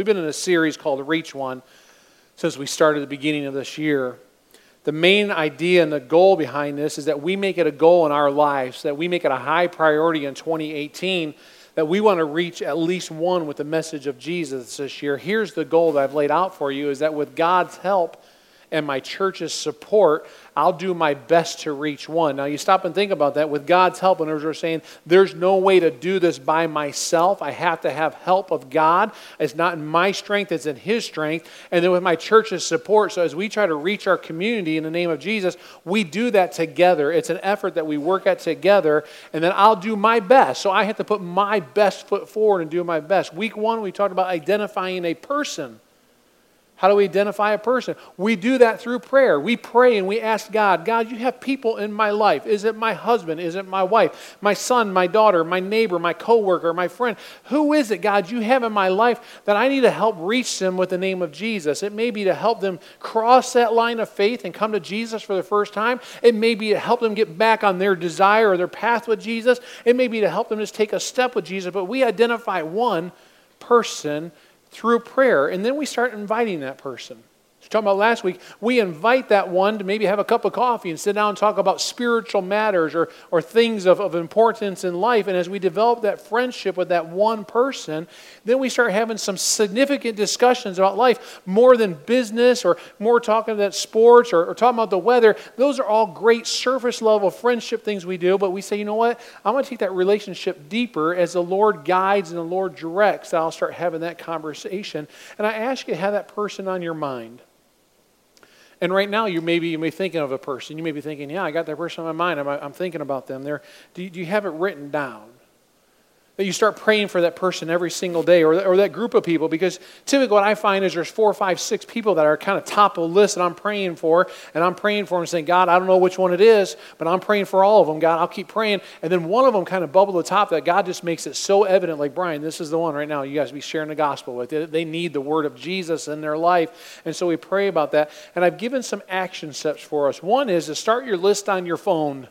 We've been in a series called Reach One since we started the beginning of this year. The main idea and the goal behind this is that we make it a goal in our lives, that we make it a high priority in 2018, that we want to reach at least one with the message of Jesus this year. Here's the goal that I've laid out for you is that with God's help, and my church's support, I'll do my best to reach one. Now, you stop and think about that. With God's help, and as we're saying, there's no way to do this by myself. I have to have help of God. It's not in my strength, it's in His strength. And then with my church's support, so as we try to reach our community in the name of Jesus, we do that together. It's an effort that we work at together, and then I'll do my best. So I have to put my best foot forward and do my best. Week one, we talked about identifying a person. How do we identify a person? We do that through prayer. We pray and we ask God, God, you have people in my life. Is it my husband? Is it my wife? My son, my daughter, my neighbor, my coworker, my friend? Who is it, God, you have in my life that I need to help reach them with the name of Jesus? It may be to help them cross that line of faith and come to Jesus for the first time. It may be to help them get back on their desire or their path with Jesus. It may be to help them just take a step with Jesus. But we identify one person through prayer. And then we start inviting that person talking about last week, we invite that one to maybe have a cup of coffee and sit down and talk about spiritual matters or, or things of, of importance in life. And as we develop that friendship with that one person, then we start having some significant discussions about life, more than business or more talking about sports or, or talking about the weather. Those are all great surface level friendship things we do, but we say, you know what? I'm going to take that relationship deeper as the Lord guides and the Lord directs. I'll start having that conversation. And I ask you to have that person on your mind. And right now, you maybe you may be thinking of a person. You may be thinking, "Yeah, I got that person on my mind. I'm, I'm thinking about them." There, do do you have it written down? That you start praying for that person every single day or, or that group of people because typically what i find is there's four five six people that are kind of top of the list that i'm praying for and i'm praying for them saying god i don't know which one it is but i'm praying for all of them god i'll keep praying. And then one of them kind of bubble the top that god just makes it so evident like brian this is the one right now you guys be sharing the gospel with. They need the word of jesus in their life and so we pray about that. And i've given some action steps for us. One is to start your list on your phone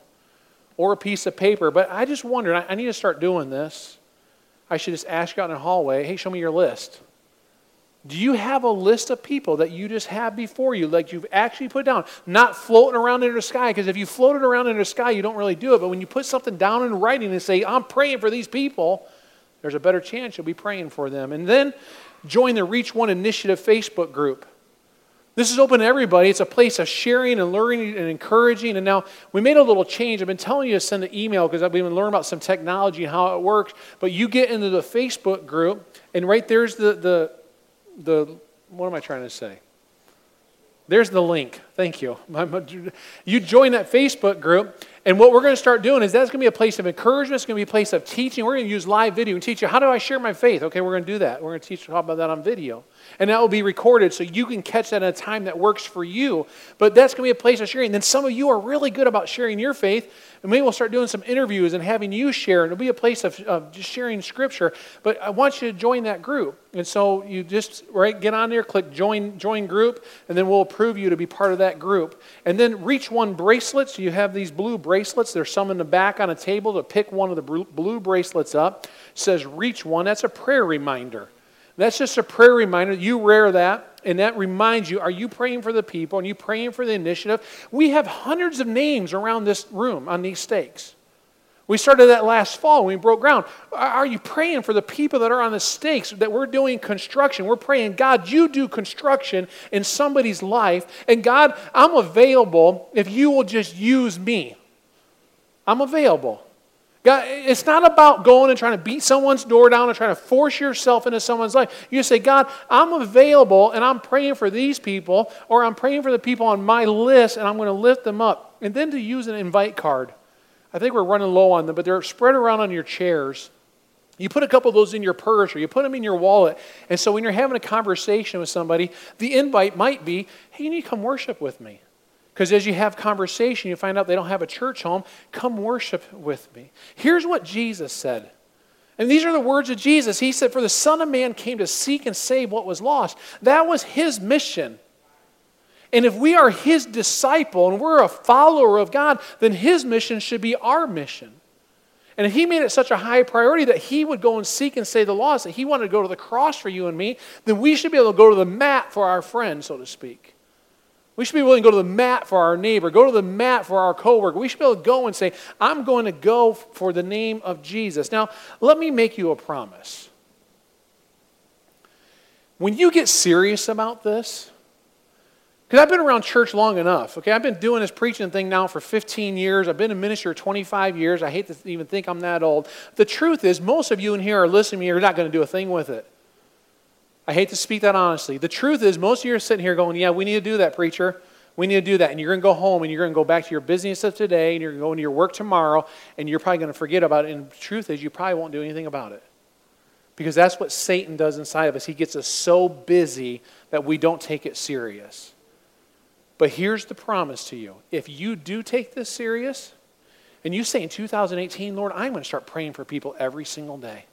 or a piece of paper but i just wondered i need to start doing this I should just ask you out in the hallway, hey, show me your list. Do you have a list of people that you just have before you, like you've actually put down, not floating around in the sky? Because if you float it around in the sky, you don't really do it. But when you put something down in writing and say, I'm praying for these people, there's a better chance you'll be praying for them. And then join the Reach One Initiative Facebook group. This is open to everybody. It's a place of sharing and learning and encouraging. And now we made a little change. I've been telling you to send an email because I've been learning about some technology and how it works. But you get into the Facebook group, and right there's the, the, the what am I trying to say? There's the link. Thank you. You join that Facebook group, and what we're going to start doing is that's going to be a place of encouragement. It's going to be a place of teaching. We're going to use live video and teach you how do I share my faith. Okay, we're going to do that. We're going to teach you about that on video. And that will be recorded so you can catch that at a time that works for you. But that's going to be a place of sharing. Then some of you are really good about sharing your faith. And maybe we'll start doing some interviews and having you share. And it'll be a place of, of just sharing scripture. But I want you to join that group. And so you just right get on there, click join join group, and then we'll approve you to be part of that group. And then reach one bracelets. You have these blue bracelets. There's some in the back on a table to pick one of the blue bracelets up. It says reach one. That's a prayer reminder. That's just a prayer reminder. You wear that, and that reminds you are you praying for the people? Are you praying for the initiative? We have hundreds of names around this room on these stakes. We started that last fall when we broke ground. Are you praying for the people that are on the stakes that we're doing construction? We're praying, God, you do construction in somebody's life, and God, I'm available if you will just use me. I'm available. God, it's not about going and trying to beat someone's door down and trying to force yourself into someone's life. You say, God, I'm available and I'm praying for these people, or I'm praying for the people on my list and I'm going to lift them up. And then to use an invite card. I think we're running low on them, but they're spread around on your chairs. You put a couple of those in your purse or you put them in your wallet. And so when you're having a conversation with somebody, the invite might be, hey, you need to come worship with me. Because as you have conversation, you find out they don't have a church home. Come worship with me. Here's what Jesus said. And these are the words of Jesus. He said, For the Son of Man came to seek and save what was lost. That was his mission. And if we are his disciple and we're a follower of God, then his mission should be our mission. And if he made it such a high priority that he would go and seek and save the lost, that he wanted to go to the cross for you and me, then we should be able to go to the mat for our friend, so to speak. We should be willing to go to the mat for our neighbor, go to the mat for our coworker. We should be able to go and say, I'm going to go for the name of Jesus. Now, let me make you a promise. When you get serious about this, because I've been around church long enough, okay? I've been doing this preaching thing now for 15 years. I've been a minister 25 years. I hate to even think I'm that old. The truth is, most of you in here are listening to me, you're not going to do a thing with it. I hate to speak that honestly. The truth is, most of you are sitting here going, Yeah, we need to do that, preacher. We need to do that. And you're going to go home and you're going to go back to your business of today and you're going to go into your work tomorrow and you're probably going to forget about it. And the truth is, you probably won't do anything about it. Because that's what Satan does inside of us. He gets us so busy that we don't take it serious. But here's the promise to you if you do take this serious, and you say in 2018, Lord, I'm going to start praying for people every single day.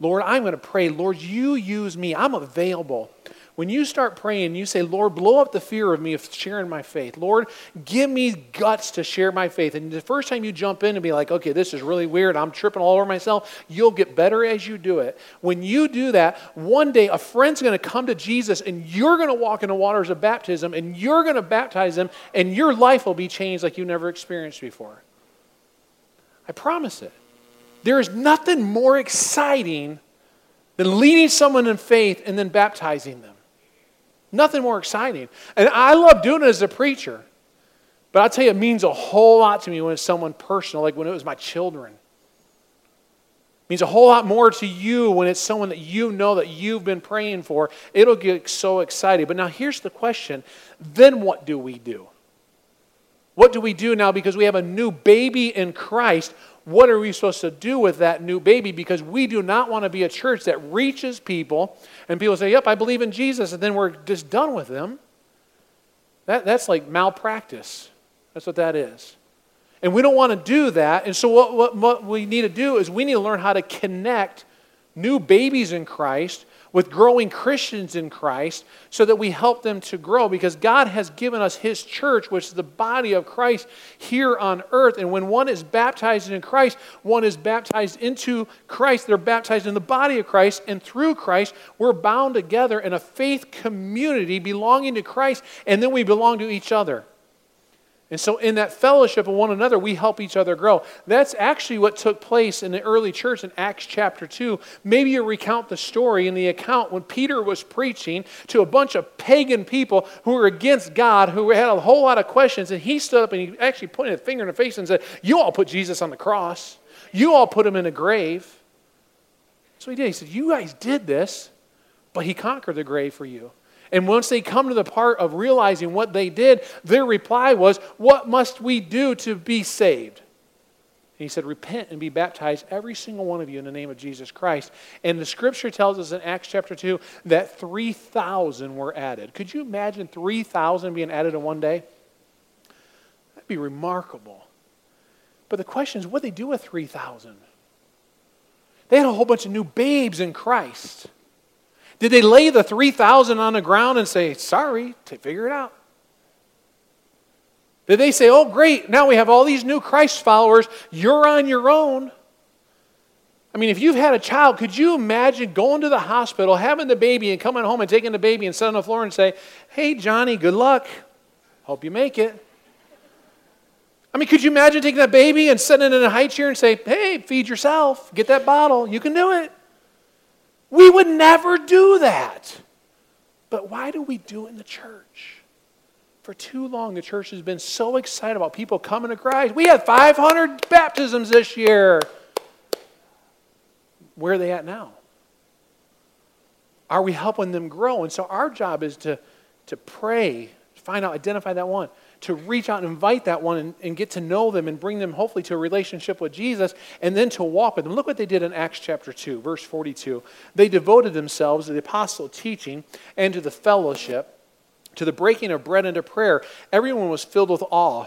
Lord, I'm going to pray, Lord, you use me. I'm available. When you start praying, you say, Lord, blow up the fear of me of sharing my faith. Lord, give me guts to share my faith. And the first time you jump in and be like, okay, this is really weird, I'm tripping all over myself, you'll get better as you do it. When you do that, one day a friend's going to come to Jesus and you're going to walk in the waters of baptism and you're going to baptize them and your life will be changed like you never experienced before. I promise it. There is nothing more exciting than leading someone in faith and then baptizing them. Nothing more exciting. And I love doing it as a preacher. But I'll tell you, it means a whole lot to me when it's someone personal, like when it was my children. It means a whole lot more to you when it's someone that you know that you've been praying for. It'll get so excited. But now here's the question then what do we do? What do we do now because we have a new baby in Christ? What are we supposed to do with that new baby? Because we do not want to be a church that reaches people and people say, Yep, I believe in Jesus, and then we're just done with them. That, that's like malpractice. That's what that is. And we don't want to do that. And so, what, what, what we need to do is we need to learn how to connect new babies in Christ with growing Christians in Christ so that we help them to grow because God has given us His church, which is the body of Christ here on earth. And when one is baptized in Christ, one is baptized into Christ. They're baptized in the body of Christ, and through Christ, we're bound together in a faith community belonging to Christ, and then we belong to each other. And so, in that fellowship of one another, we help each other grow. That's actually what took place in the early church in Acts chapter 2. Maybe you recount the story in the account when Peter was preaching to a bunch of pagan people who were against God, who had a whole lot of questions. And he stood up and he actually pointed a finger in the face and said, You all put Jesus on the cross, you all put him in a grave. So he did. He said, You guys did this, but he conquered the grave for you. And once they come to the part of realizing what they did, their reply was, What must we do to be saved? And he said, Repent and be baptized, every single one of you, in the name of Jesus Christ. And the scripture tells us in Acts chapter 2 that 3,000 were added. Could you imagine 3,000 being added in one day? That'd be remarkable. But the question is, what did they do with 3,000? They had a whole bunch of new babes in Christ. Did they lay the 3,000 on the ground and say, sorry, figure it out? Did they say, oh, great, now we have all these new Christ followers, you're on your own? I mean, if you've had a child, could you imagine going to the hospital, having the baby, and coming home and taking the baby and sitting on the floor and say, hey, Johnny, good luck. Hope you make it. I mean, could you imagine taking that baby and sitting in a high chair and say, hey, feed yourself, get that bottle, you can do it? We would never do that. But why do we do it in the church? For too long, the church has been so excited about people coming to Christ. We had 500 baptisms this year. Where are they at now? Are we helping them grow? And so our job is to, to pray, find out, identify that one to reach out and invite that one and, and, get to know them and bring them hopefully to a relationship with Jesus and then to walk with them. Look what they did in Acts chapter 2, verse 42. They devoted themselves to the apostle teaching and to the fellowship, to the breaking of bread and to prayer. Everyone was filled with awe.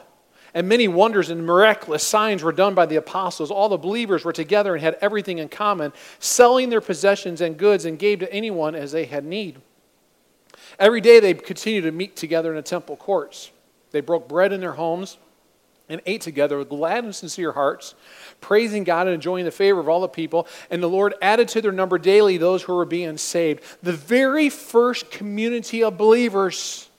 And many wonders and miraculous signs were done by the apostles. All the believers were together and had everything in common, selling their possessions and goods and gave to anyone as they had need. Every day they continued to meet together in the temple courts. They broke bread in their homes and ate together with glad and sincere hearts, praising God and enjoying the favor of all the people. And the Lord added to their number daily those who were being saved. The very first community of believers.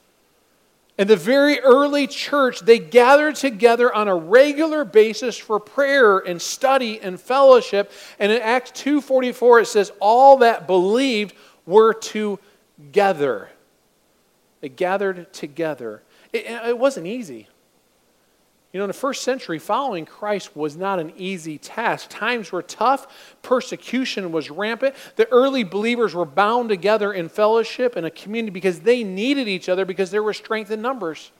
In the very early church, they gathered together on a regular basis for prayer and study and fellowship. And in Acts 2:44 it says all that believed were together. They gathered together. It, it wasn't easy. You know, in the first century, following Christ was not an easy task. Times were tough, persecution was rampant. The early believers were bound together in fellowship and a community because they needed each other because there was strength in numbers.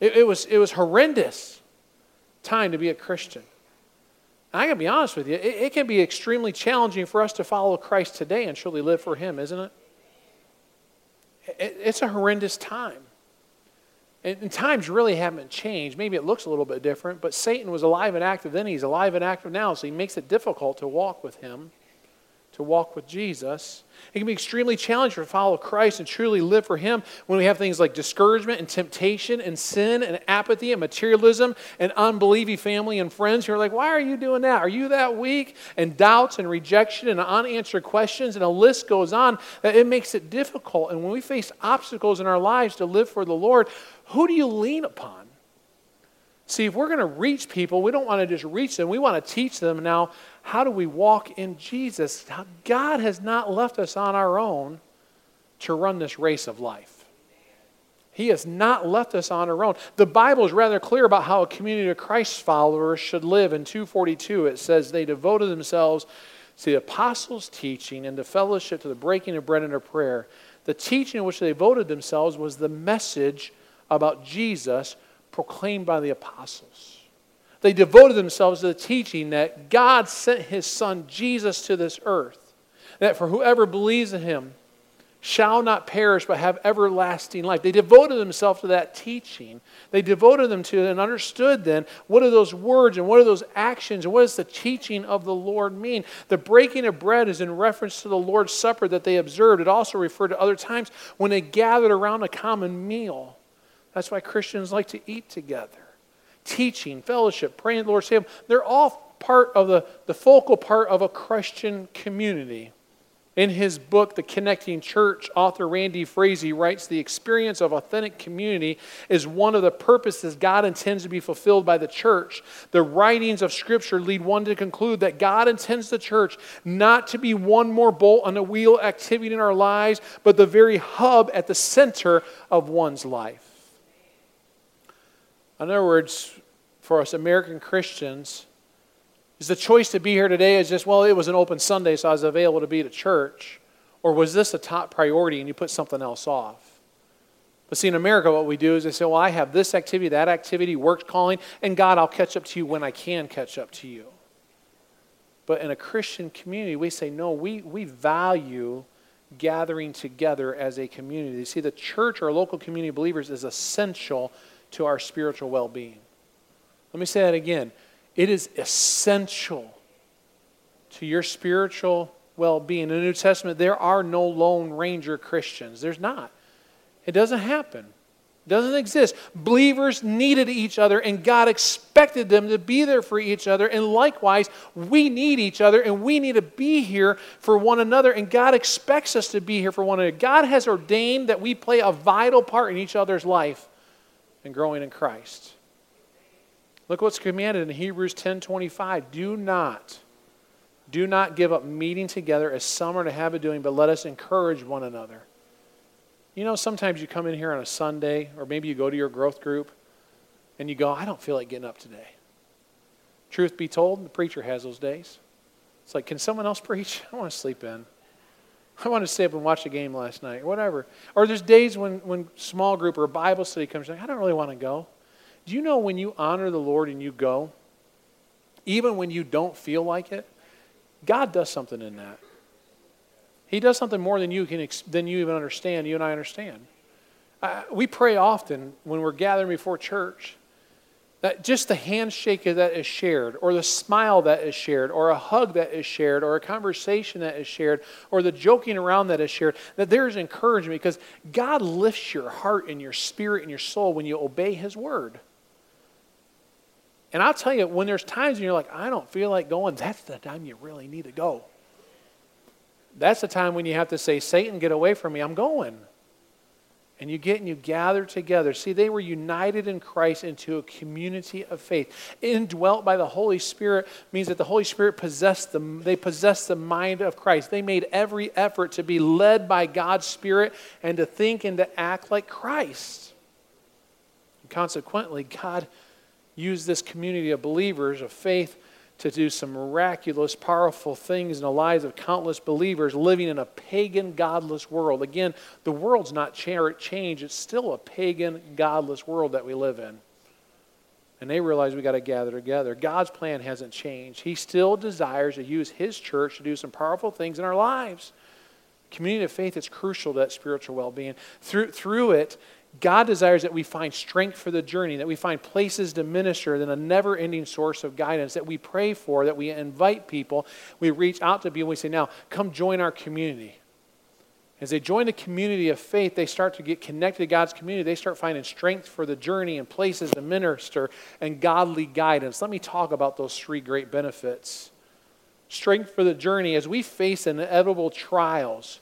It, it was, it was horrendous time to be a Christian. I gotta be honest with you, it, it can be extremely challenging for us to follow Christ today and truly live for Him, isn't it? it it's a horrendous time. And, times really haven't changed. Maybe it looks a little bit different, but Satan was alive and active then. He's alive and active now, so he makes it difficult to walk with him, to walk with Jesus. It can be extremely challenging to follow Christ and truly live for Him when we have things like discouragement and temptation and sin and apathy and materialism and unbelieving family and friends who are like, Why are you doing that? Are you that weak? And doubts and rejection and unanswered questions, and a list goes on. That it makes it difficult. And when we face obstacles in our lives to live for the Lord, who do you lean upon? See, if we're going to reach people, we don't want to just reach them. We want to teach them now how do we walk in Jesus? God has not left us on our own to run this race of life. He has not left us on our own. The Bible is rather clear about how a community of Christ followers should live. In 242, it says they devoted themselves to the apostles' teaching and the fellowship, to the breaking of bread and to prayer. The teaching in which they devoted themselves was the message about Jesus proclaimed by the apostles. They devoted themselves to the teaching that God sent his son Jesus to this earth, that for whoever believes in him shall not perish but have everlasting life. They devoted themselves to that teaching. They devoted them to it and understood then what do those words and what are those actions and what does the teaching of the Lord mean. The breaking of bread is in reference to the Lord's Supper that they observed. It also referred to other times when they gathered around a common meal. That's why Christians like to eat together teaching, fellowship, praying the Lord's name, they're all part of the, the focal part of a Christian community. In his book, The Connecting Church, author Randy Frazee writes The experience of authentic community is one of the purposes God intends to be fulfilled by the church. The writings of Scripture lead one to conclude that God intends the church not to be one more bolt on the wheel activity in our lives, but the very hub at the center of one's life. In other words, for us American Christians, is the choice to be here today is just, well, it was an open Sunday, so I was available to be at church? Or was this a top priority and you put something else off? But see, in America, what we do is they say, well, I have this activity, that activity, work calling, and God, I'll catch up to you when I can catch up to you. But in a Christian community, we say, no, we, we value gathering together as a community. You see, the church or local community of believers is essential to our spiritual well being. Let me say that again. It is essential to your spiritual well being. In the New Testament, there are no Lone Ranger Christians. There's not. It doesn't happen. It doesn't exist. Believers needed each other, and God expected them to be there for each other. And likewise, we need each other, and we need to be here for one another. And God expects us to be here for one another. God has ordained that we play a vital part in each other's life and growing in Christ. Look what's commanded in Hebrews 10:25. Do not do not give up meeting together as some are to have it doing, but let us encourage one another. You know, sometimes you come in here on a Sunday, or maybe you go to your growth group, and you go, I don't feel like getting up today. Truth be told, the preacher has those days. It's like, can someone else preach? I want to sleep in. I want to stay up and watch a game last night, or whatever. Or there's days when, when small group or Bible study comes, like, I don't really want to go. Do you know when you honor the Lord and you go, even when you don't feel like it, God does something in that. He does something more than you can than you even understand. You and I understand. Uh, we pray often when we're gathering before church that just the handshake that is shared, or the smile that is shared, or a hug that is shared, or a conversation that is shared, or the joking around that is shared, that there is encouragement because God lifts your heart and your spirit and your soul when you obey His word. And I'll tell you, when there's times when you're like, I don't feel like going, that's the time you really need to go. That's the time when you have to say, Satan, get away from me, I'm going. And you get and you gather together. See, they were united in Christ into a community of faith. Indwelt by the Holy Spirit means that the Holy Spirit possessed them. They possessed the mind of Christ. They made every effort to be led by God's Spirit and to think and to act like Christ. And consequently, God used this community of believers of faith to do some miraculous, powerful things in the lives of countless believers living in a pagan, godless world. Again, the world's not changed, it's still a pagan, godless world that we live in. And they realize we got to gather together. God's plan hasn't changed. He still desires to use His church to do some powerful things in our lives. Community of faith is crucial to that spiritual well being. Through, through it, God desires that we find strength for the journey, that we find places to minister, then a never ending source of guidance, that we pray for, that we invite people, we reach out to people, we say, now, come join our community. As they join the community of faith, they start to get connected to God's community. They start finding strength for the journey and places to minister and godly guidance. Let me talk about those three great benefits. Strength for the journey as we face inevitable trials,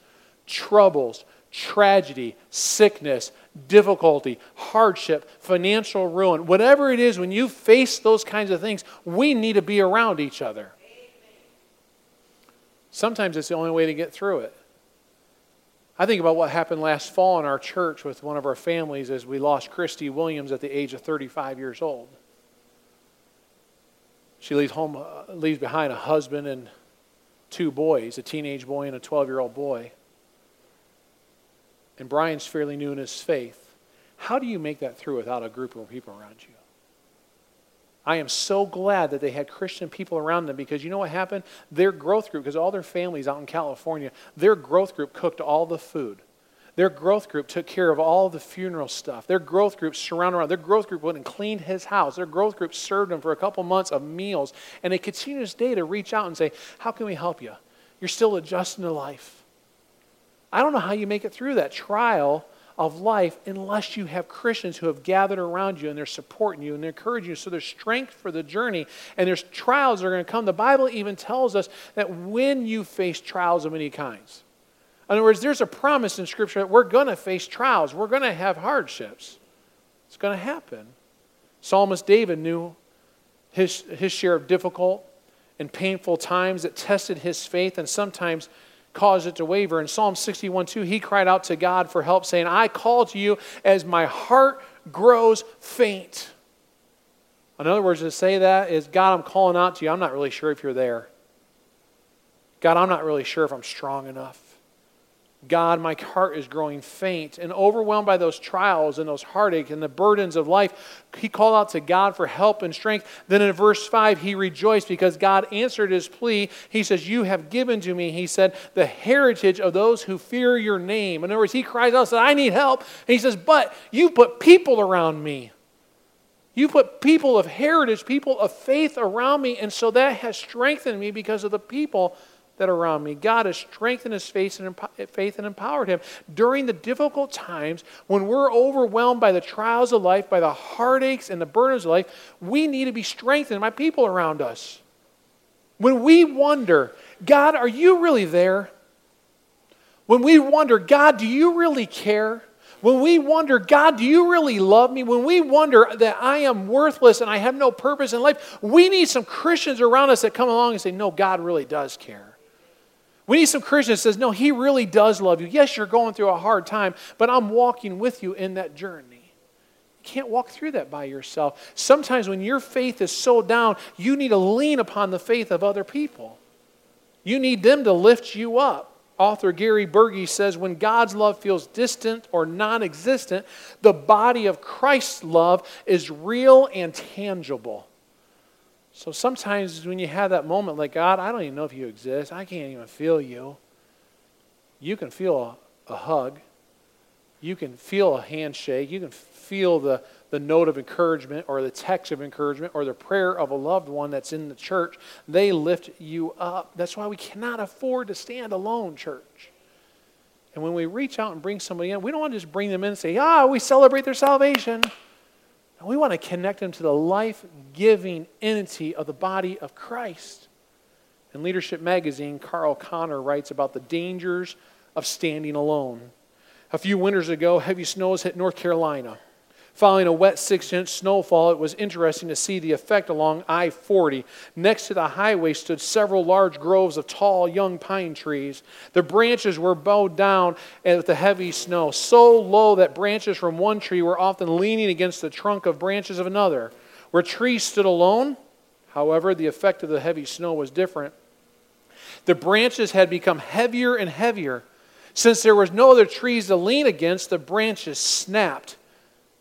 troubles, tragedy, sickness, difficulty, hardship, financial ruin, whatever it is, when you face those kinds of things, we need to be around each other. Sometimes it's the only way to get through it. I think about what happened last fall in our church with one of our families as we lost Christy Williams at the age of 35 years old. She leaves home, uh, leaves behind a husband and two boys, a teenage boy and a 12 year old boy and Brian's fairly new in his faith, how do you make that through without a group of people around you? I am so glad that they had Christian people around them because you know what happened? Their growth group, because all their families out in California, their growth group cooked all the food. Their growth group took care of all the funeral stuff. Their growth group surrounded around. Their growth group went and cleaned his house. Their growth group served him for a couple months of meals. And they continue this day to reach out and say, How can we help you? You're still adjusting to life. I don't know how you make it through that trial of life unless you have Christians who have gathered around you and they're supporting you and they're encouraging you. So there's strength for the journey and there's trials that are going to come. The Bible even tells us that when you face trials of many kinds, in other words, there's a promise in Scripture that we're going to face trials, we're going to have hardships. It's going to happen. Psalmist David knew his, his share of difficult and painful times that tested his faith and sometimes caused it to waver. In Psalm 61 2, he cried out to God for help, saying, I call to you as my heart grows faint. In other words, to say that is, God, I'm calling out to you. I'm not really sure if you're there. God, I'm not really sure if I'm strong enough. God, my heart is growing faint and overwhelmed by those trials and those heartache and the burdens of life. He called out to God for help and strength. Then in verse 5, he rejoiced because God answered his plea. He says, You have given to me, he said, the heritage of those who fear your name. In other words, he cries out, said, I need help. And he says, But you put people around me. You put people of heritage, people of faith around me. And so that has strengthened me because of the people that are around me. God has strengthened his faith and, faith and empowered him. During the difficult times, when we're overwhelmed by the trials of life, by the heartaches and the burdens of life, we need to be strengthened by people around us. When we wonder, God, are you really there? When we wonder, God, do you really care? When we wonder, God, do you really love me? When we wonder that I am worthless and I have no purpose in life, we need some Christians around us that come along and say, No, God really does care. We need some Christian that says, no, he really does love you. Yes, you're going through a hard time, but I'm walking with you in that journey. You can't walk through that by yourself. Sometimes when your faith is so down, you need to lean upon the faith of other people. You need them to lift you up. Author Gary Burge says when God's love feels distant or non existent, the body of Christ's love is real and tangible. So sometimes when you have that moment, like, God, I don't even know if you exist, I can't even feel you, you can feel a, a hug. You can feel a handshake. You can feel the, the note of encouragement or the text of encouragement or the prayer of a loved one that's in the church. They lift you up. That's why we cannot afford to stand alone, church. And when we reach out and bring somebody in, we don't want to just bring them in and say, ah, we celebrate their salvation. And we want to connect them to the life giving entity of the body of Christ. In Leadership Magazine, Carl Connor writes about the dangers of standing alone. A few winters ago, heavy snows hit North Carolina. Following a wet six inch snowfall, it was interesting to see the effect along I 40. Next to the highway stood several large groves of tall young pine trees. The branches were bowed down with the heavy snow, so low that branches from one tree were often leaning against the trunk of branches of another. Where trees stood alone, however, the effect of the heavy snow was different. The branches had become heavier and heavier. Since there was no other trees to lean against, the branches snapped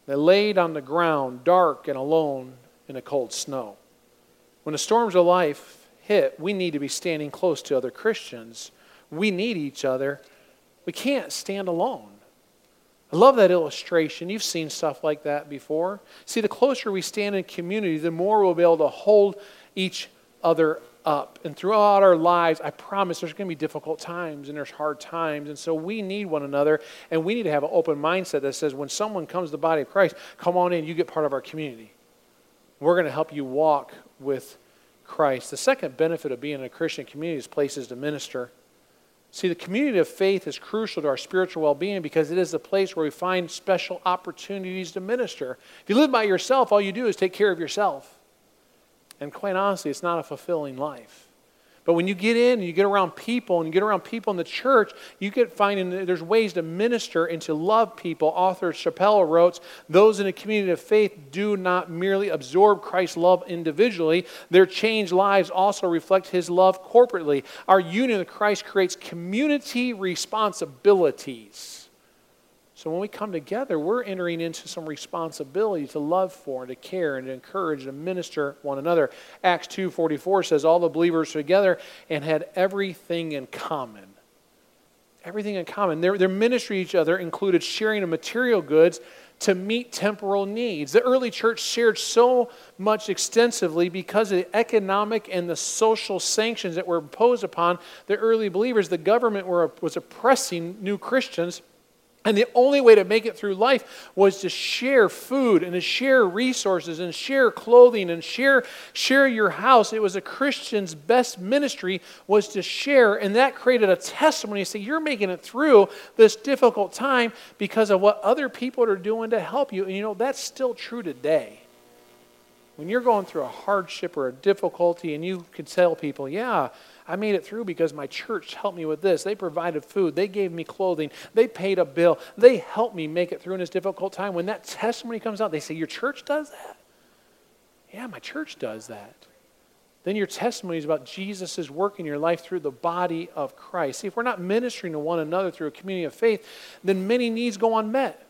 they laid on the ground, dark and alone in the cold snow. When the storms of life hit, we need to be standing close to other Christians. We need each other. We can't stand alone. I love that illustration. You've seen stuff like that before. See, the closer we stand in community, the more we'll be able to hold each other up. And throughout our lives, I promise there's going to be difficult times and there's hard times. And so we need one another and we need to have an open mindset that says when someone comes to the body of Christ, come on in, you get part of our community. We're going to help you walk with Christ. The second benefit of being in a Christian community is places to minister. See, the community of faith is crucial to our spiritual well being because it is the place where we find special opportunities to minister. If you live by yourself, all you do is take care of yourself. And quite honestly, it's not a fulfilling life. But when you get in and you get around people and you get around people in the church, you get finding there's ways to minister and to love people. Author Chappell wrote, Those in a community of faith do not merely absorb Christ's love individually, their changed lives also reflect his love corporately. Our union with Christ creates community responsibilities. So when we come together, we're entering into some responsibility to love for and to care and to encourage and minister one another. Acts 2:44 says all the believers together and had everything in common. Everything in common. Their, their ministry to each other included sharing of material goods to meet temporal needs. The early church shared so much extensively because of the economic and the social sanctions that were imposed upon the early believers. The government were, was oppressing new Christians and the only way to make it through life was to share food and to share resources and share clothing and share, share your house. It was a Christian's best ministry was to share, and that created a testimony. Say, you're making it through this difficult time because of what other people are doing to help you. And you know, that's still true today. When you're going through a hardship or a difficulty and you can tell people, yeah, I made it through because my church helped me with this. They provided food. They gave me clothing. They paid a bill. They helped me make it through in this difficult time. When that testimony comes out, they say, Your church does that? Yeah, my church does that. Then your testimony is about Jesus' work in your life through the body of Christ. See, if we're not ministering to one another through a community of faith, then many needs go unmet.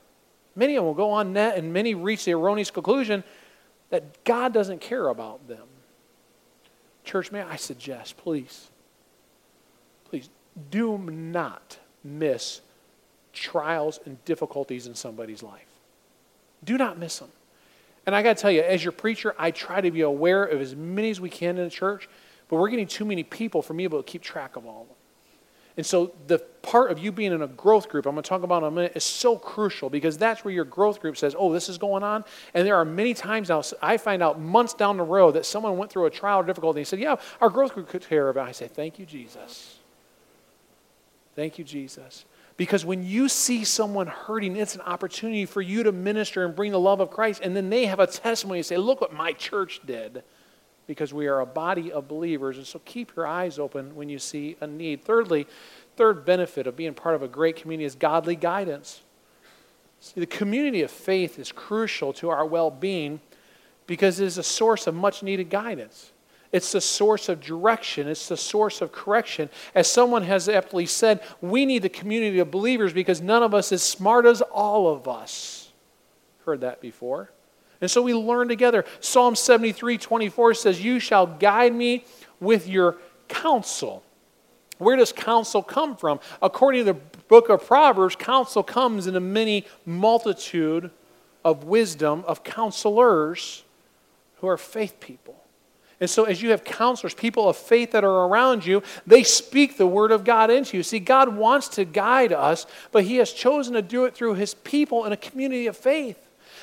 Many of them will go unmet, and many reach the erroneous conclusion that God doesn't care about them. Church, may I suggest, please, please do not miss trials and difficulties in somebody's life. Do not miss them. And I got to tell you, as your preacher, I try to be aware of as many as we can in the church, but we're getting too many people for me to be able to keep track of all of them. And so the part of you being in a growth group, I'm going to talk about in a minute, is so crucial because that's where your growth group says, oh, this is going on. And there are many times now, I find out months down the road that someone went through a trial or difficulty and said, yeah, our growth group could care of it. I say, thank you, Jesus. Thank you, Jesus. Because when you see someone hurting, it's an opportunity for you to minister and bring the love of Christ. And then they have a testimony and say, look what my church did because we are a body of believers. And so keep your eyes open when you see a need. Thirdly, third benefit of being part of a great community is godly guidance. See, the community of faith is crucial to our well being because it is a source of much needed guidance. It's the source of direction. It's the source of correction. As someone has aptly said, we need the community of believers because none of us is smart as all of us. Heard that before. And so we learn together. Psalm 73 24 says, You shall guide me with your counsel. Where does counsel come from? According to the book of Proverbs, counsel comes in a many multitude of wisdom, of counselors who are faith people. And so, as you have counselors, people of faith that are around you, they speak the word of God into you. See, God wants to guide us, but He has chosen to do it through His people in a community of faith.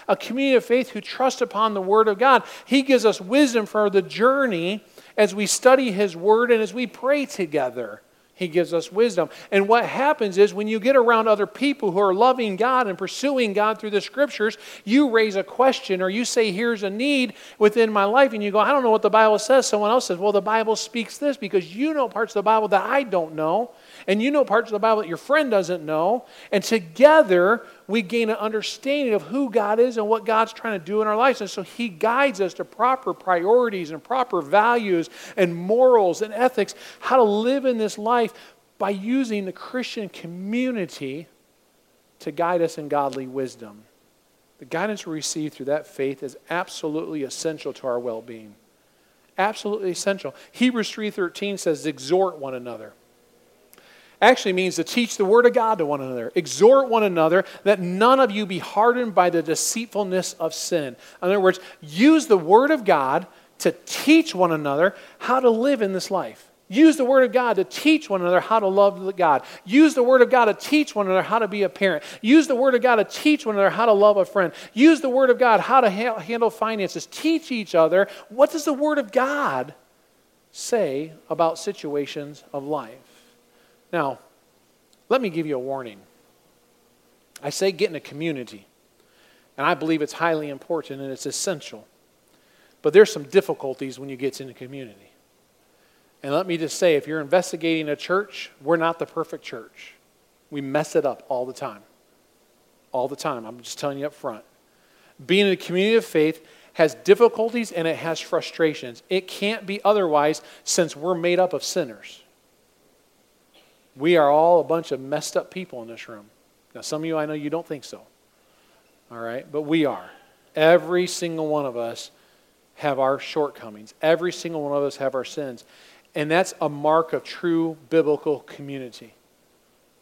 A community of faith who trust upon the Word of God. He gives us wisdom for the journey as we study His Word and as we pray together. He gives us wisdom. And what happens is when you get around other people who are loving God and pursuing God through the scriptures, you raise a question or you say, Here's a need within my life. And you go, I don't know what the Bible says. Someone else says, Well, the Bible speaks this because you know parts of the Bible that I don't know and you know parts of the Bible that your friend doesn't know. And together, we gain an understanding of who God is and what God's trying to do in our lives. And so He guides us to proper priorities and proper values and morals and ethics, how to live in this life by using the Christian community to guide us in godly wisdom. The guidance we receive through that faith is absolutely essential to our well-being. Absolutely essential. Hebrews 3:13 says exhort one another actually means to teach the word of God to one another. Exhort one another that none of you be hardened by the deceitfulness of sin. In other words, use the word of God to teach one another how to live in this life. Use the Word of God to teach one another how to love God. Use the Word of God to teach one another how to be a parent. Use the Word of God to teach one another how to love a friend. Use the Word of God how to ha- handle finances. Teach each other what does the Word of God say about situations of life. Now, let me give you a warning. I say get in a community, and I believe it's highly important and it's essential. But there's some difficulties when you get in a community. And let me just say if you're investigating a church, we're not the perfect church. We mess it up all the time. All the time. I'm just telling you up front. Being in a community of faith has difficulties and it has frustrations. It can't be otherwise since we're made up of sinners. We are all a bunch of messed up people in this room. Now, some of you, I know you don't think so. All right? But we are. Every single one of us have our shortcomings. Every single one of us have our sins. And that's a mark of true biblical community.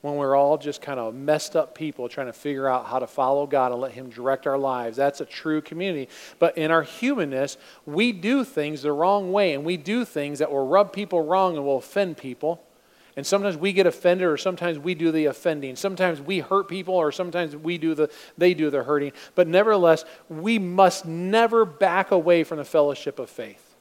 When we're all just kind of messed up people trying to figure out how to follow God and let Him direct our lives. That's a true community. But in our humanness, we do things the wrong way, and we do things that will rub people wrong and will offend people. And sometimes we get offended, or sometimes we do the offending. Sometimes we hurt people, or sometimes we do the they do the hurting. But nevertheless, we must never back away from the fellowship of faith.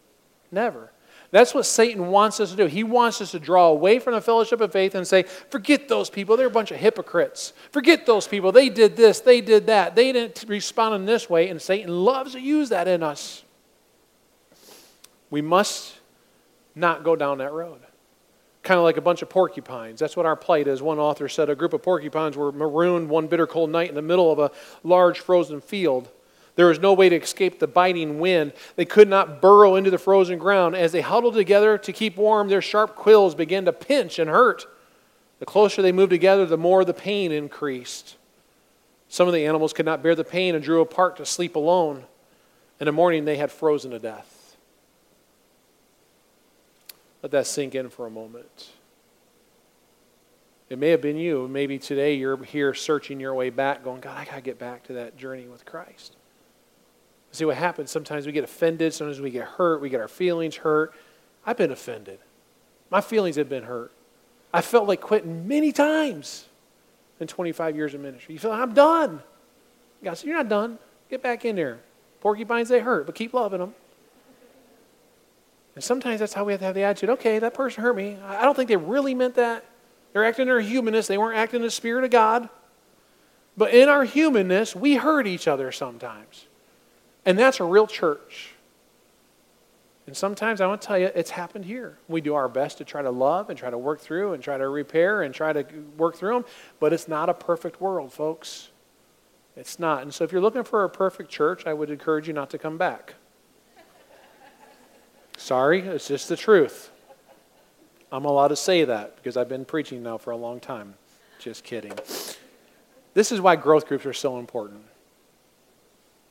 Never. That's what Satan wants us to do. He wants us to draw away from the fellowship of faith and say, forget those people. They're a bunch of hypocrites. Forget those people. They did this, they did that. They didn't respond in this way. And Satan loves to use that in us. We must not go down that road kind of like a bunch of porcupines. That's what our plight is. One author said a group of porcupines were marooned one bitter cold night in the middle of a large frozen field. There was no way to escape the biting wind. They could not burrow into the frozen ground. As they huddled together to keep warm, their sharp quills began to pinch and hurt. The closer they moved together, the more the pain increased. Some of the animals could not bear the pain and drew apart to sleep alone. In the morning, they had frozen to death. Let that sink in for a moment. It may have been you. Maybe today you're here searching your way back, going, God, I got to get back to that journey with Christ. See what happens? Sometimes we get offended, sometimes we get hurt, we get our feelings hurt. I've been offended. My feelings have been hurt. I felt like quitting many times in 25 years of ministry. You feel like, I'm done. God said, You're not done. Get back in there. Porcupines, they hurt, but keep loving them. And sometimes that's how we have to have the attitude okay, that person hurt me. I don't think they really meant that. They're acting in their humanness, they weren't acting in the Spirit of God. But in our humanness, we hurt each other sometimes. And that's a real church. And sometimes I want to tell you, it's happened here. We do our best to try to love and try to work through and try to repair and try to work through them, but it's not a perfect world, folks. It's not. And so if you're looking for a perfect church, I would encourage you not to come back. Sorry, it's just the truth. I'm allowed to say that because I've been preaching now for a long time. Just kidding. This is why growth groups are so important.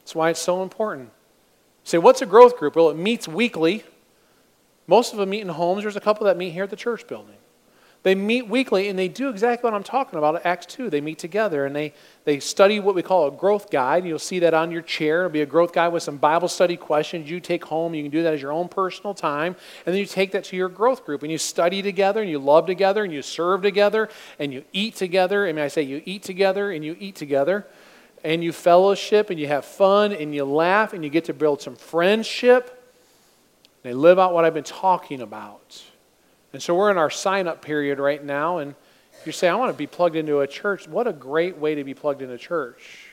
That's why it's so important. Say, what's a growth group? Well, it meets weekly. Most of them meet in homes. There's a couple that meet here at the church building. They meet weekly and they do exactly what I'm talking about at Acts 2. They meet together and they, they study what we call a growth guide. You'll see that on your chair. It'll be a growth guide with some Bible study questions you take home. You can do that as your own personal time. And then you take that to your growth group and you study together and you love together and you serve together and you eat together. I mean, I say you eat together and you eat together. and you fellowship and you have fun and you laugh and you get to build some friendship. They live out what I've been talking about. And so we're in our sign up period right now. And if you say, I want to be plugged into a church. What a great way to be plugged into a church.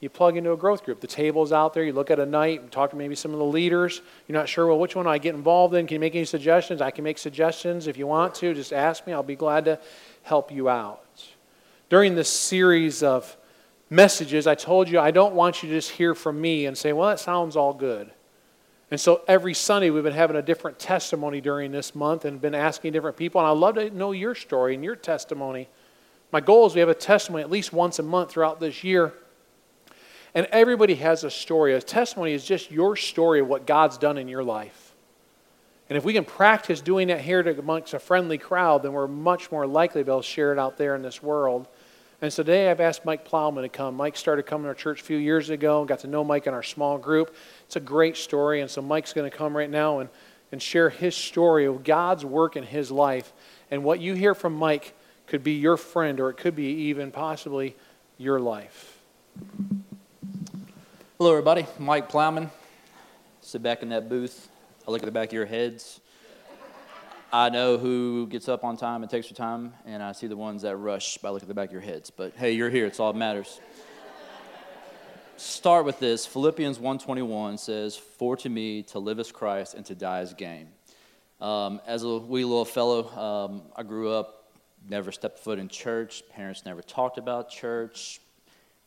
You plug into a growth group. The table's out there. You look at a night, talk to maybe some of the leaders. You're not sure, well, which one do I get involved in? Can you make any suggestions? I can make suggestions if you want to. Just ask me. I'll be glad to help you out. During this series of messages, I told you I don't want you to just hear from me and say, well, that sounds all good. And so every Sunday we've been having a different testimony during this month and been asking different people. And I'd love to know your story and your testimony. My goal is we have a testimony at least once a month throughout this year. And everybody has a story. A testimony is just your story of what God's done in your life. And if we can practice doing that here amongst a friendly crowd, then we're much more likely to be able to share it out there in this world. And so today I've asked Mike Plowman to come. Mike started coming to our church a few years ago and got to know Mike in our small group. It's a great story. And so Mike's going to come right now and, and share his story of God's work in his life. And what you hear from Mike could be your friend or it could be even possibly your life. Hello, everybody. Mike Plowman. Sit back in that booth. I look at the back of your heads. I know who gets up on time and takes their time, and I see the ones that rush by looking at the back of your heads. But hey, you're here. It's all that matters. Start with this. Philippians 1.21 says, For to me to live is Christ and to die is gain. Um, as a wee little fellow, um, I grew up, never stepped foot in church. Parents never talked about church.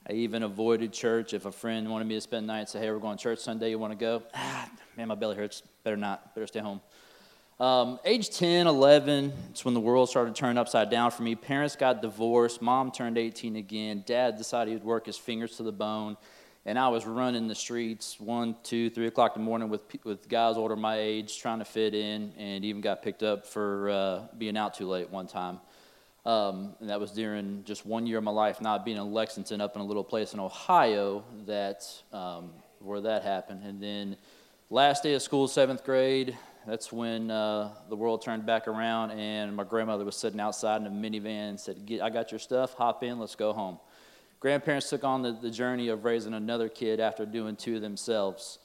I even avoided church. If a friend wanted me to spend the night, say, hey, we're going to church Sunday, you want to go? Ah, man, my belly hurts. Better not. Better stay home. Um, age 10, 11, it's when the world started turning upside down for me. Parents got divorced. Mom turned 18 again. Dad decided he'd work his fingers to the bone. And I was running the streets one, two, three o'clock in the morning with, with guys older my age trying to fit in and even got picked up for uh, being out too late one time. Um, and that was during just one year of my life, not being in Lexington, up in a little place in Ohio that um, where that happened. And then last day of school, seventh grade, that's when uh, the world turned back around, and my grandmother was sitting outside in a minivan and said, I got your stuff, hop in, let's go home. Grandparents took on the, the journey of raising another kid after doing two themselves.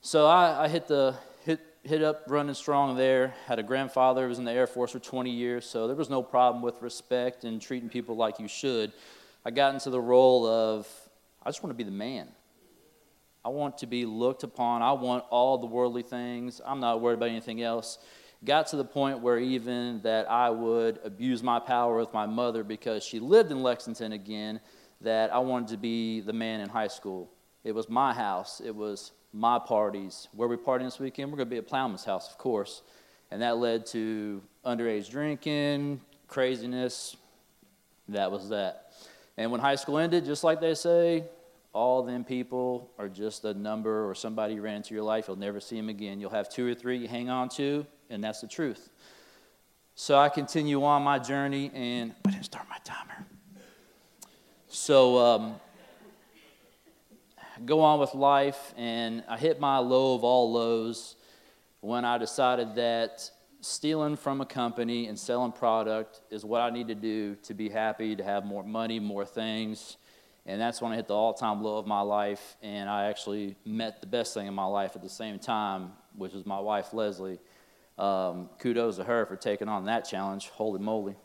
So I, I hit the hit, hit up running strong there. Had a grandfather who was in the Air Force for 20 years, so there was no problem with respect and treating people like you should. I got into the role of I just want to be the man. I want to be looked upon. I want all the worldly things. I'm not worried about anything else. Got to the point where even that I would abuse my power with my mother because she lived in Lexington again, that I wanted to be the man in high school. It was my house. It was my parties. Where we partying this weekend? We're going to be at Plowman's house, of course. And that led to underage drinking, craziness. That was that. And when high school ended, just like they say, all them people are just a number or somebody ran into your life. You'll never see them again. You'll have two or three you hang on to, and that's the truth. So I continue on my journey, and I didn't start my timer. So um, go on with life, and I hit my low of all lows when I decided that stealing from a company and selling product is what I need to do to be happy, to have more money, more things and that's when I hit the all time low of my life. And I actually met the best thing in my life at the same time, which was my wife, Leslie. Um, kudos to her for taking on that challenge. Holy moly.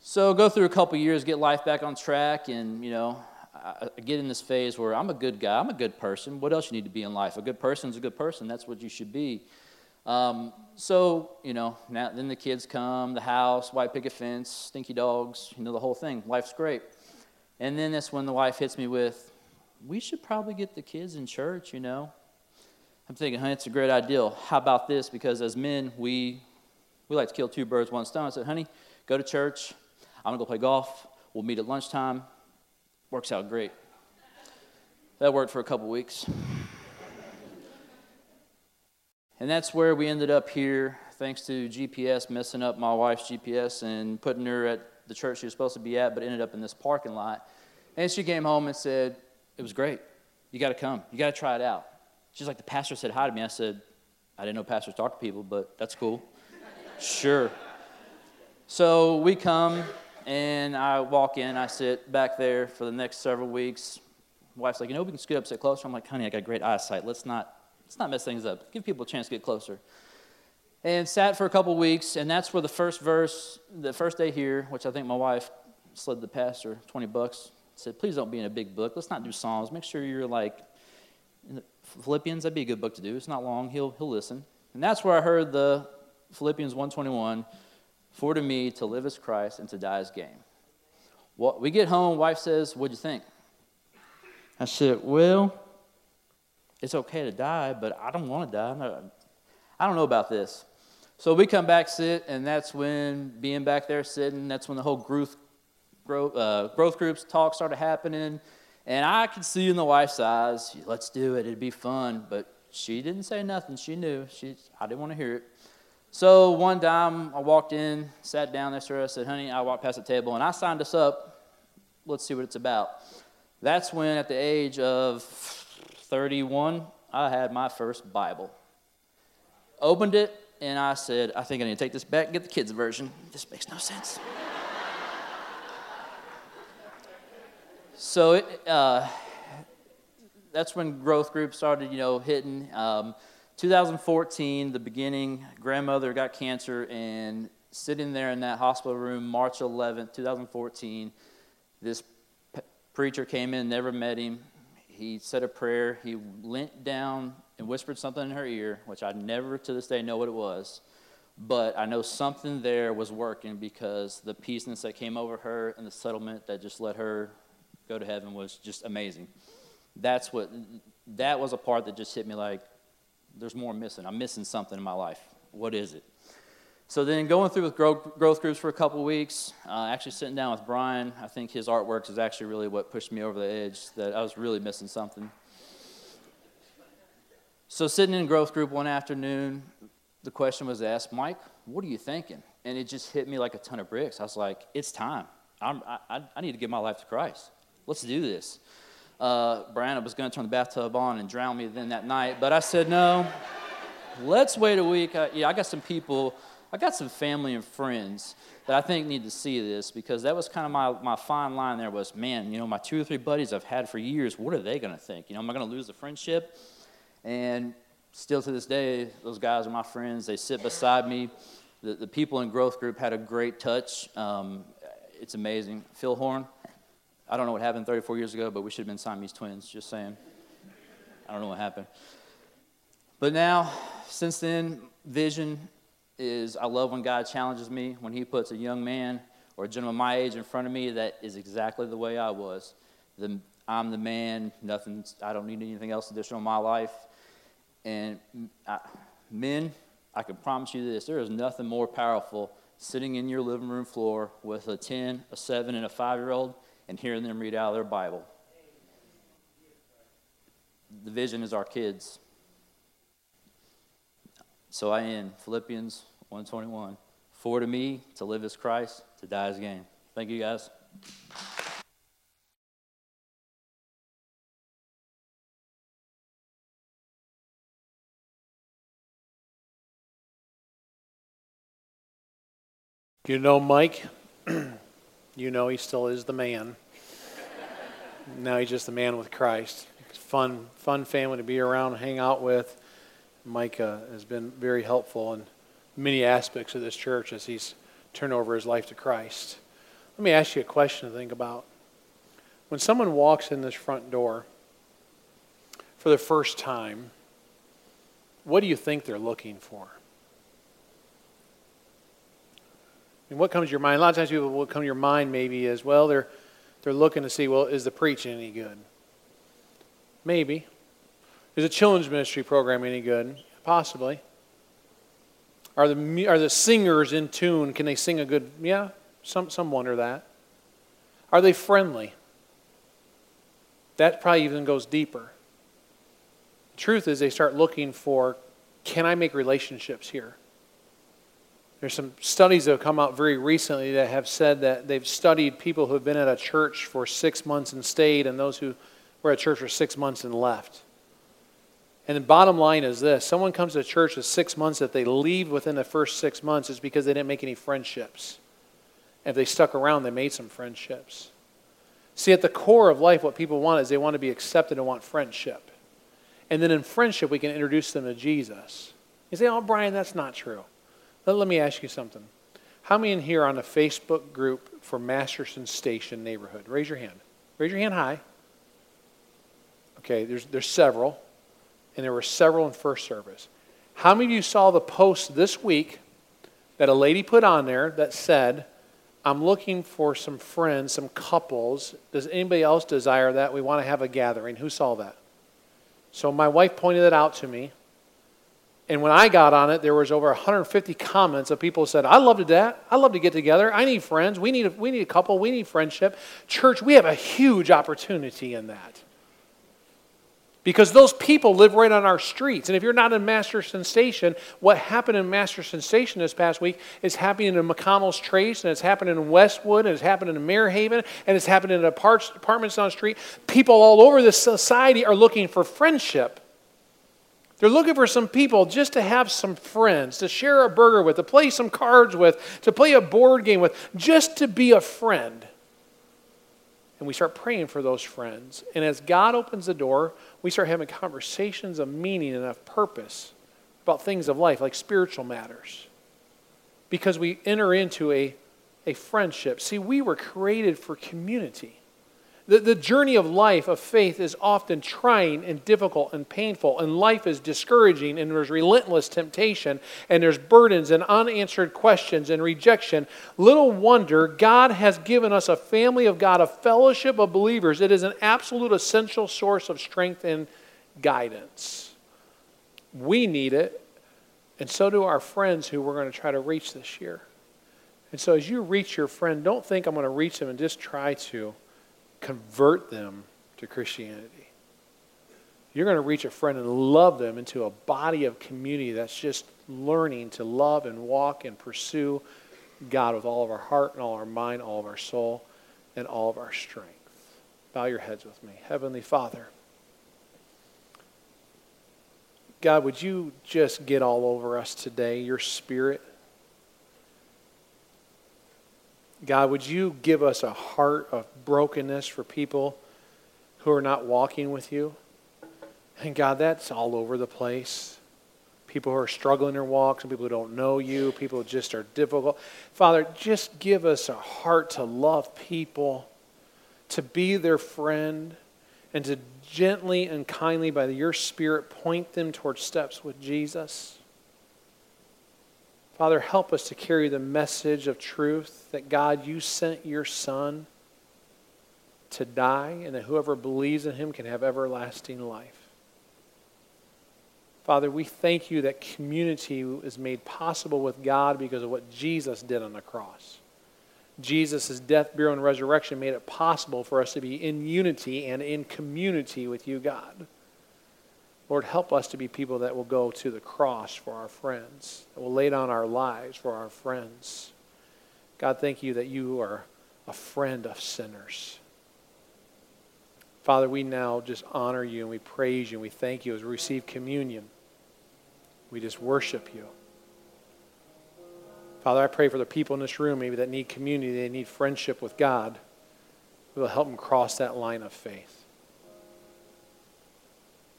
so go through a couple years, get life back on track, and, you know, I get in this phase where I'm a good guy, I'm a good person. What else you need to be in life? A good person's a good person. That's what you should be. Um, so, you know, now then the kids come, the house, white picket fence, stinky dogs, you know, the whole thing. Life's great. And then that's when the wife hits me with, we should probably get the kids in church, you know. I'm thinking, honey, it's a great idea. How about this? Because as men, we, we like to kill two birds, one stone. I said, honey, go to church. I'm going to go play golf. We'll meet at lunchtime. Works out great. That worked for a couple weeks. And that's where we ended up here, thanks to GPS messing up my wife's GPS and putting her at the church she was supposed to be at, but ended up in this parking lot. And she came home and said, It was great. You got to come. You got to try it out. She's like, The pastor said hi to me. I said, I didn't know pastors talk to people, but that's cool. sure. So we come, And I walk in, I sit back there for the next several weeks. My Wife's like, you know, we can scoot up, sit closer. I'm like, honey, I got great eyesight. Let's not, let's not mess things up. Give people a chance to get closer. And sat for a couple weeks, and that's where the first verse, the first day here, which I think my wife slid the pastor 20 bucks, said, please don't be in a big book. Let's not do Psalms. Make sure you're like Philippians, that'd be a good book to do. It's not long. He'll, he'll listen. And that's where I heard the Philippians 121, for to me to live as Christ and to die as gain. Well, we get home, wife says, what'd you think? I said, well, it's okay to die, but I don't want to die. I don't know about this. So we come back, sit, and that's when being back there sitting, that's when the whole growth, growth, uh, growth groups talk started happening. And I could see in the wife's eyes, let's do it, it'd be fun. But she didn't say nothing. She knew. She, I didn't want to hear it. So one time I walked in, sat down next to her. I said, honey, I walked past the table and I signed us up. Let's see what it's about. That's when, at the age of 31, I had my first Bible. Opened it and I said, I think I need to take this back and get the kids' version. This makes no sense. so it, uh, that's when growth groups started, you know, hitting. Um, 2014, the beginning, grandmother got cancer, and sitting there in that hospital room, March 11th, 2014, this preacher came in, never met him. He said a prayer. He leant down and whispered something in her ear, which I never to this day know what it was. But I know something there was working because the peaceness that came over her and the settlement that just let her go to heaven was just amazing. That's what, that was a part that just hit me like, there's more missing. I'm missing something in my life. What is it? So then going through with growth, groups for a couple weeks, uh, actually sitting down with Brian, I think his artworks is actually really what pushed me over the edge, that I was really missing something. So sitting in growth group one afternoon, the question was asked, Mike, what are you thinking? And it just hit me like a ton of bricks. I was like, it's time. I, I need to give my life to Christ. Let's do this. Uh, Brian was going to turn the bathtub on and drown me then that night, but I said, no, let's wait a week. I, yeah, I got some people, I got some family and friends that I think need to see this because that was kind of my, my fine line there was, man, you know, my two or three buddies I've had for years, what are they going to think? You know, am I going to lose the friendship? And still to this day, those guys are my friends. They sit beside me. The, the people in growth group had a great touch. Um, it's amazing. Phil Horn, I don't know what happened 34 years ago, but we should have been Siamese twins, just saying. I don't know what happened. But now, since then, vision is I love when God challenges me, when He puts a young man or a gentleman my age in front of me that is exactly the way I was. The, I'm the man, nothing, I don't need anything else additional in my life. And I, men, I can promise you this there is nothing more powerful sitting in your living room floor with a 10, a 7, and a 5 year old and hearing them read out of their Bible. The vision is our kids. So I end Philippians 121. For to me, to live is Christ, to die is gain. Thank you guys. You know Mike? you know he still is the man. now he's just the man with Christ. It's fun, fun family to be around, hang out with. Mike uh, has been very helpful in many aspects of this church as he's turned over his life to Christ. Let me ask you a question to think about. When someone walks in this front door for the first time, what do you think they're looking for? And what comes to your mind? A lot of times people what come to your mind maybe is, well, they're they're looking to see, well, is the preaching any good? Maybe. Is a children's ministry program any good? Possibly. Are the are the singers in tune? Can they sing a good? Yeah, some some wonder that. Are they friendly? That probably even goes deeper. The truth is, they start looking for, can I make relationships here? There's some studies that have come out very recently that have said that they've studied people who have been at a church for six months and stayed, and those who were at church for six months and left. And the bottom line is this someone comes to church for six months, if they leave within the first six months, it's because they didn't make any friendships. And if they stuck around, they made some friendships. See, at the core of life, what people want is they want to be accepted and want friendship. And then in friendship, we can introduce them to Jesus. You say, oh, Brian, that's not true. Let, let me ask you something. How many in here are on a Facebook group for Masterson Station neighborhood? Raise your hand. Raise your hand high. Okay, there's, there's several, and there were several in first service. How many of you saw the post this week that a lady put on there that said, I'm looking for some friends, some couples. Does anybody else desire that? We want to have a gathering. Who saw that? So my wife pointed it out to me. And when I got on it, there was over 150 comments of people said, I love to that. I love to get together. I need friends. We need a, we need a couple. We need friendship. Church, we have a huge opportunity in that. Because those people live right on our streets. And if you're not in Masterson Station, what happened in Masterson Station this past week is happening in McConnell's Trace, and it's happening in Westwood, and it's happening in Marehaven, and it's happening in apartments on the street. People all over this society are looking for friendship. They're looking for some people just to have some friends, to share a burger with, to play some cards with, to play a board game with, just to be a friend. And we start praying for those friends. And as God opens the door, we start having conversations of meaning and of purpose about things of life, like spiritual matters. Because we enter into a, a friendship. See, we were created for community. The, the journey of life, of faith, is often trying and difficult and painful, and life is discouraging, and there's relentless temptation, and there's burdens and unanswered questions and rejection. Little wonder God has given us a family of God, a fellowship of believers. It is an absolute essential source of strength and guidance. We need it, and so do our friends who we're going to try to reach this year. And so, as you reach your friend, don't think I'm going to reach them and just try to convert them to Christianity. You're going to reach a friend and love them into a body of community that's just learning to love and walk and pursue God with all of our heart and all our mind, all of our soul, and all of our strength. Bow your heads with me. Heavenly Father, God, would you just get all over us today, your spirit? God, would you give us a heart of brokenness for people who are not walking with you? And God, that's all over the place. People who are struggling their walks, and people who don't know you, people who just are difficult. Father, just give us a heart to love people, to be their friend, and to gently and kindly, by your Spirit, point them towards steps with Jesus. Father, help us to carry the message of truth that God, you sent your Son to die, and that whoever believes in him can have everlasting life. Father, we thank you that community is made possible with God because of what Jesus did on the cross. Jesus' death, burial, and resurrection made it possible for us to be in unity and in community with you, God. Lord, help us to be people that will go to the cross for our friends, that will lay down our lives for our friends. God, thank you that you are a friend of sinners. Father, we now just honor you and we praise you and we thank you as we receive communion. We just worship you. Father, I pray for the people in this room maybe that need community, they need friendship with God. We will help them cross that line of faith.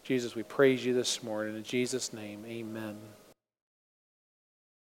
Jesus, we praise you this morning. In Jesus' name, amen.